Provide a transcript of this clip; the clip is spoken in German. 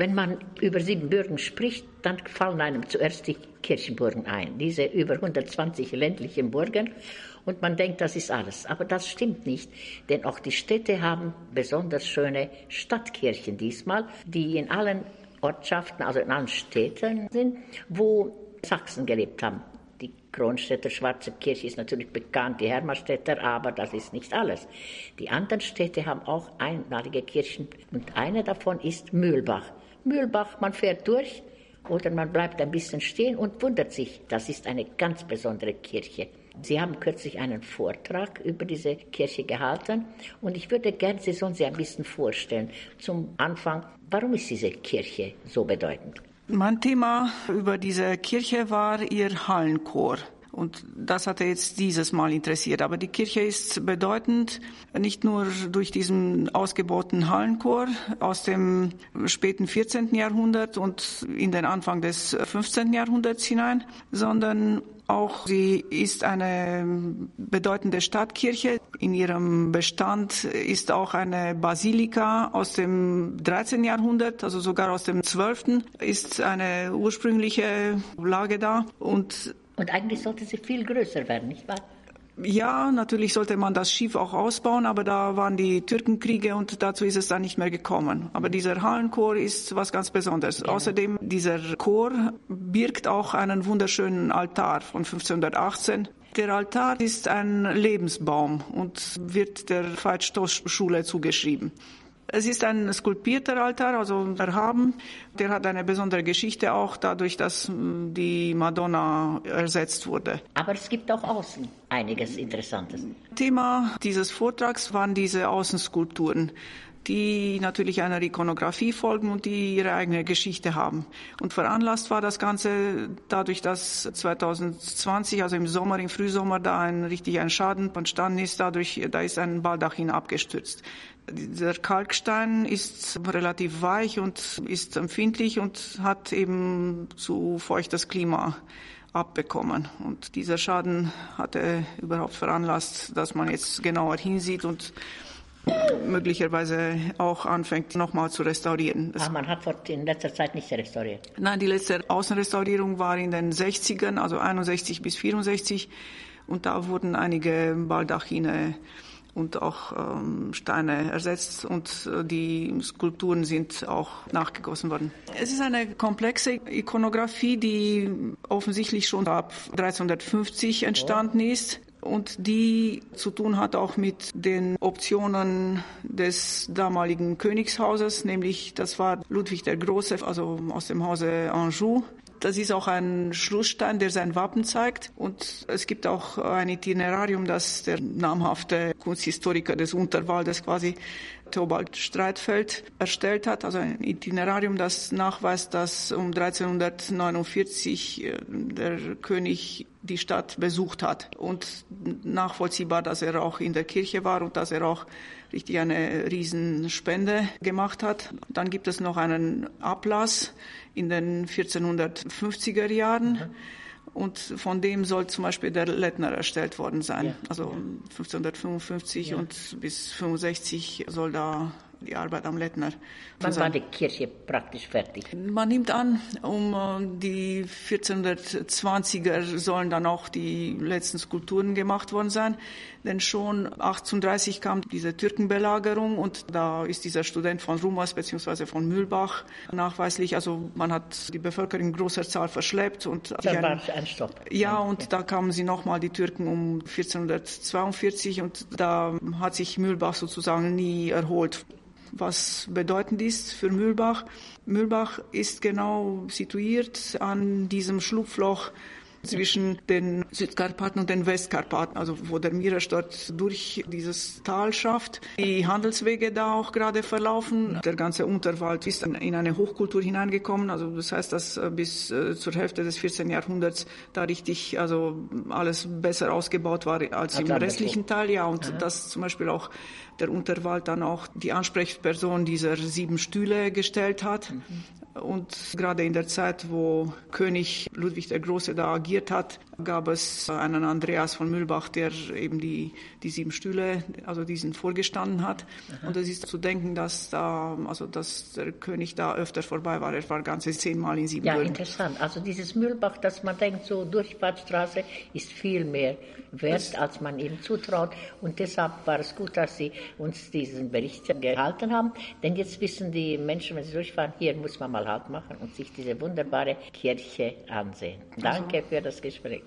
Wenn man über Siebenbürgen spricht, dann fallen einem zuerst die Kirchenburgen ein, diese über 120 ländlichen Burgen. Und man denkt, das ist alles. Aber das stimmt nicht, denn auch die Städte haben besonders schöne Stadtkirchen diesmal, die in allen Ortschaften, also in allen Städten sind, wo Sachsen gelebt haben. Die Kronstädter Schwarze Kirche ist natürlich bekannt, die Hermannstädter, aber das ist nicht alles. Die anderen Städte haben auch einmalige Kirchen und eine davon ist Mühlbach. Mühlbach, man fährt durch oder man bleibt ein bisschen stehen und wundert sich, das ist eine ganz besondere Kirche. Sie haben kürzlich einen Vortrag über diese Kirche gehalten und ich würde gerne Sie sonst ein bisschen vorstellen. Zum Anfang, warum ist diese Kirche so bedeutend? Mein Thema über diese Kirche war ihr Hallenchor. Und das hatte jetzt dieses Mal interessiert. Aber die Kirche ist bedeutend, nicht nur durch diesen ausgebauten Hallenchor aus dem späten 14. Jahrhundert und in den Anfang des 15. Jahrhunderts hinein, sondern auch sie ist eine bedeutende Stadtkirche. In ihrem Bestand ist auch eine Basilika aus dem 13. Jahrhundert, also sogar aus dem 12. ist eine ursprüngliche Lage da. Und und eigentlich sollte sie viel größer werden, nicht wahr? Ja, natürlich sollte man das Schiff auch ausbauen, aber da waren die Türkenkriege und dazu ist es dann nicht mehr gekommen. Aber dieser Hallenchor ist was ganz Besonderes. Genau. Außerdem, dieser Chor birgt auch einen wunderschönen Altar von 1518. Der Altar ist ein Lebensbaum und wird der Veit-Stoß-Schule zugeschrieben. Es ist ein skulptierter Altar, also erhaben. Der hat eine besondere Geschichte auch dadurch, dass hm, die Madonna ersetzt wurde. Aber es gibt auch außen einiges Interessantes. Thema dieses Vortrags waren diese Außenskulpturen die natürlich einer Ikonografie folgen und die ihre eigene Geschichte haben. Und veranlasst war das Ganze dadurch, dass 2020, also im Sommer, im Frühsommer, da ein richtig ein Schaden entstanden ist. Dadurch, da ist ein Baldachin abgestürzt. Der Kalkstein ist relativ weich und ist empfindlich und hat eben zu feuchtes Klima abbekommen. Und dieser Schaden hatte überhaupt veranlasst, dass man jetzt genauer hinsieht und möglicherweise auch anfängt, nochmal zu restaurieren. Das ah, man hat in letzter Zeit nicht restauriert? Nein, die letzte Außenrestaurierung war in den 60ern, also 61 bis 64. Und da wurden einige Baldachine und auch ähm, Steine ersetzt und äh, die Skulpturen sind auch nachgegossen worden. Es ist eine komplexe Ikonografie, die offensichtlich schon ab 1350 entstanden ist und die zu tun hat auch mit den Optionen des damaligen Königshauses, nämlich das war Ludwig der Große, also aus dem Hause Anjou. Das ist auch ein Schlussstein, der sein Wappen zeigt. Und es gibt auch ein Itinerarium, das der namhafte Kunsthistoriker des Unterwaldes quasi Theobald Streitfeld erstellt hat, also ein Itinerarium, das nachweist, dass um 1349 äh, der König die Stadt besucht hat und nachvollziehbar, dass er auch in der Kirche war und dass er auch richtig eine Riesenspende gemacht hat. Dann gibt es noch einen Ablass in den 1450er Jahren. Mhm. Und von dem soll zum Beispiel der Lettner erstellt worden sein. Ja. Also 1555 ja. und bis 65 soll da die Arbeit am Lettner. Wann war die Kirche praktisch fertig? Man nimmt an, um äh, die 1420er sollen dann auch die letzten Skulpturen gemacht worden sein. Denn schon 1830 kam diese Türkenbelagerung und da ist dieser Student von Rumas bzw. von Mühlbach nachweislich, also man hat die Bevölkerung in großer Zahl verschleppt und dann war ein Stopp. Ja, und ja. da kamen sie nochmal die Türken um 1442 und da hat sich Mühlbach sozusagen nie erholt was bedeutend ist für Mühlbach. Mühlbach ist genau situiert an diesem Schlupfloch zwischen den Südkarpaten und den Westkarpaten, also wo der Mirasch dort durch dieses Tal schafft. Die Handelswege da auch gerade verlaufen. Der ganze Unterwald ist in eine Hochkultur hineingekommen. Also das heißt, dass äh, bis äh, zur Hälfte des 14. Jahrhunderts da richtig, also alles besser ausgebaut war als im restlichen Teil. Ja, und Aha. dass zum Beispiel auch der Unterwald dann auch die Ansprechperson dieser sieben Stühle gestellt hat. Mhm Und gerade in der Zeit, wo König Ludwig der Große da agiert hat, gab es einen Andreas von Mühlbach, der eben die, die sieben Stühle, also diesen vorgestanden hat. Aha. Und es ist zu denken, dass da, also dass der König da öfter vorbei war. Er war ganze zehnmal in Siebenbürgen. Ja, interessant. Also dieses Mühlbach, dass man denkt, so Durchfahrtsstraße ist viel mehr wert, das als man ihm zutraut. Und deshalb war es gut, dass Sie uns diesen Bericht gehalten haben. Denn jetzt wissen die Menschen, wenn sie durchfahren, hier muss man mal Halt machen und sich diese wunderbare Kirche ansehen. Danke also. für das Gespräch.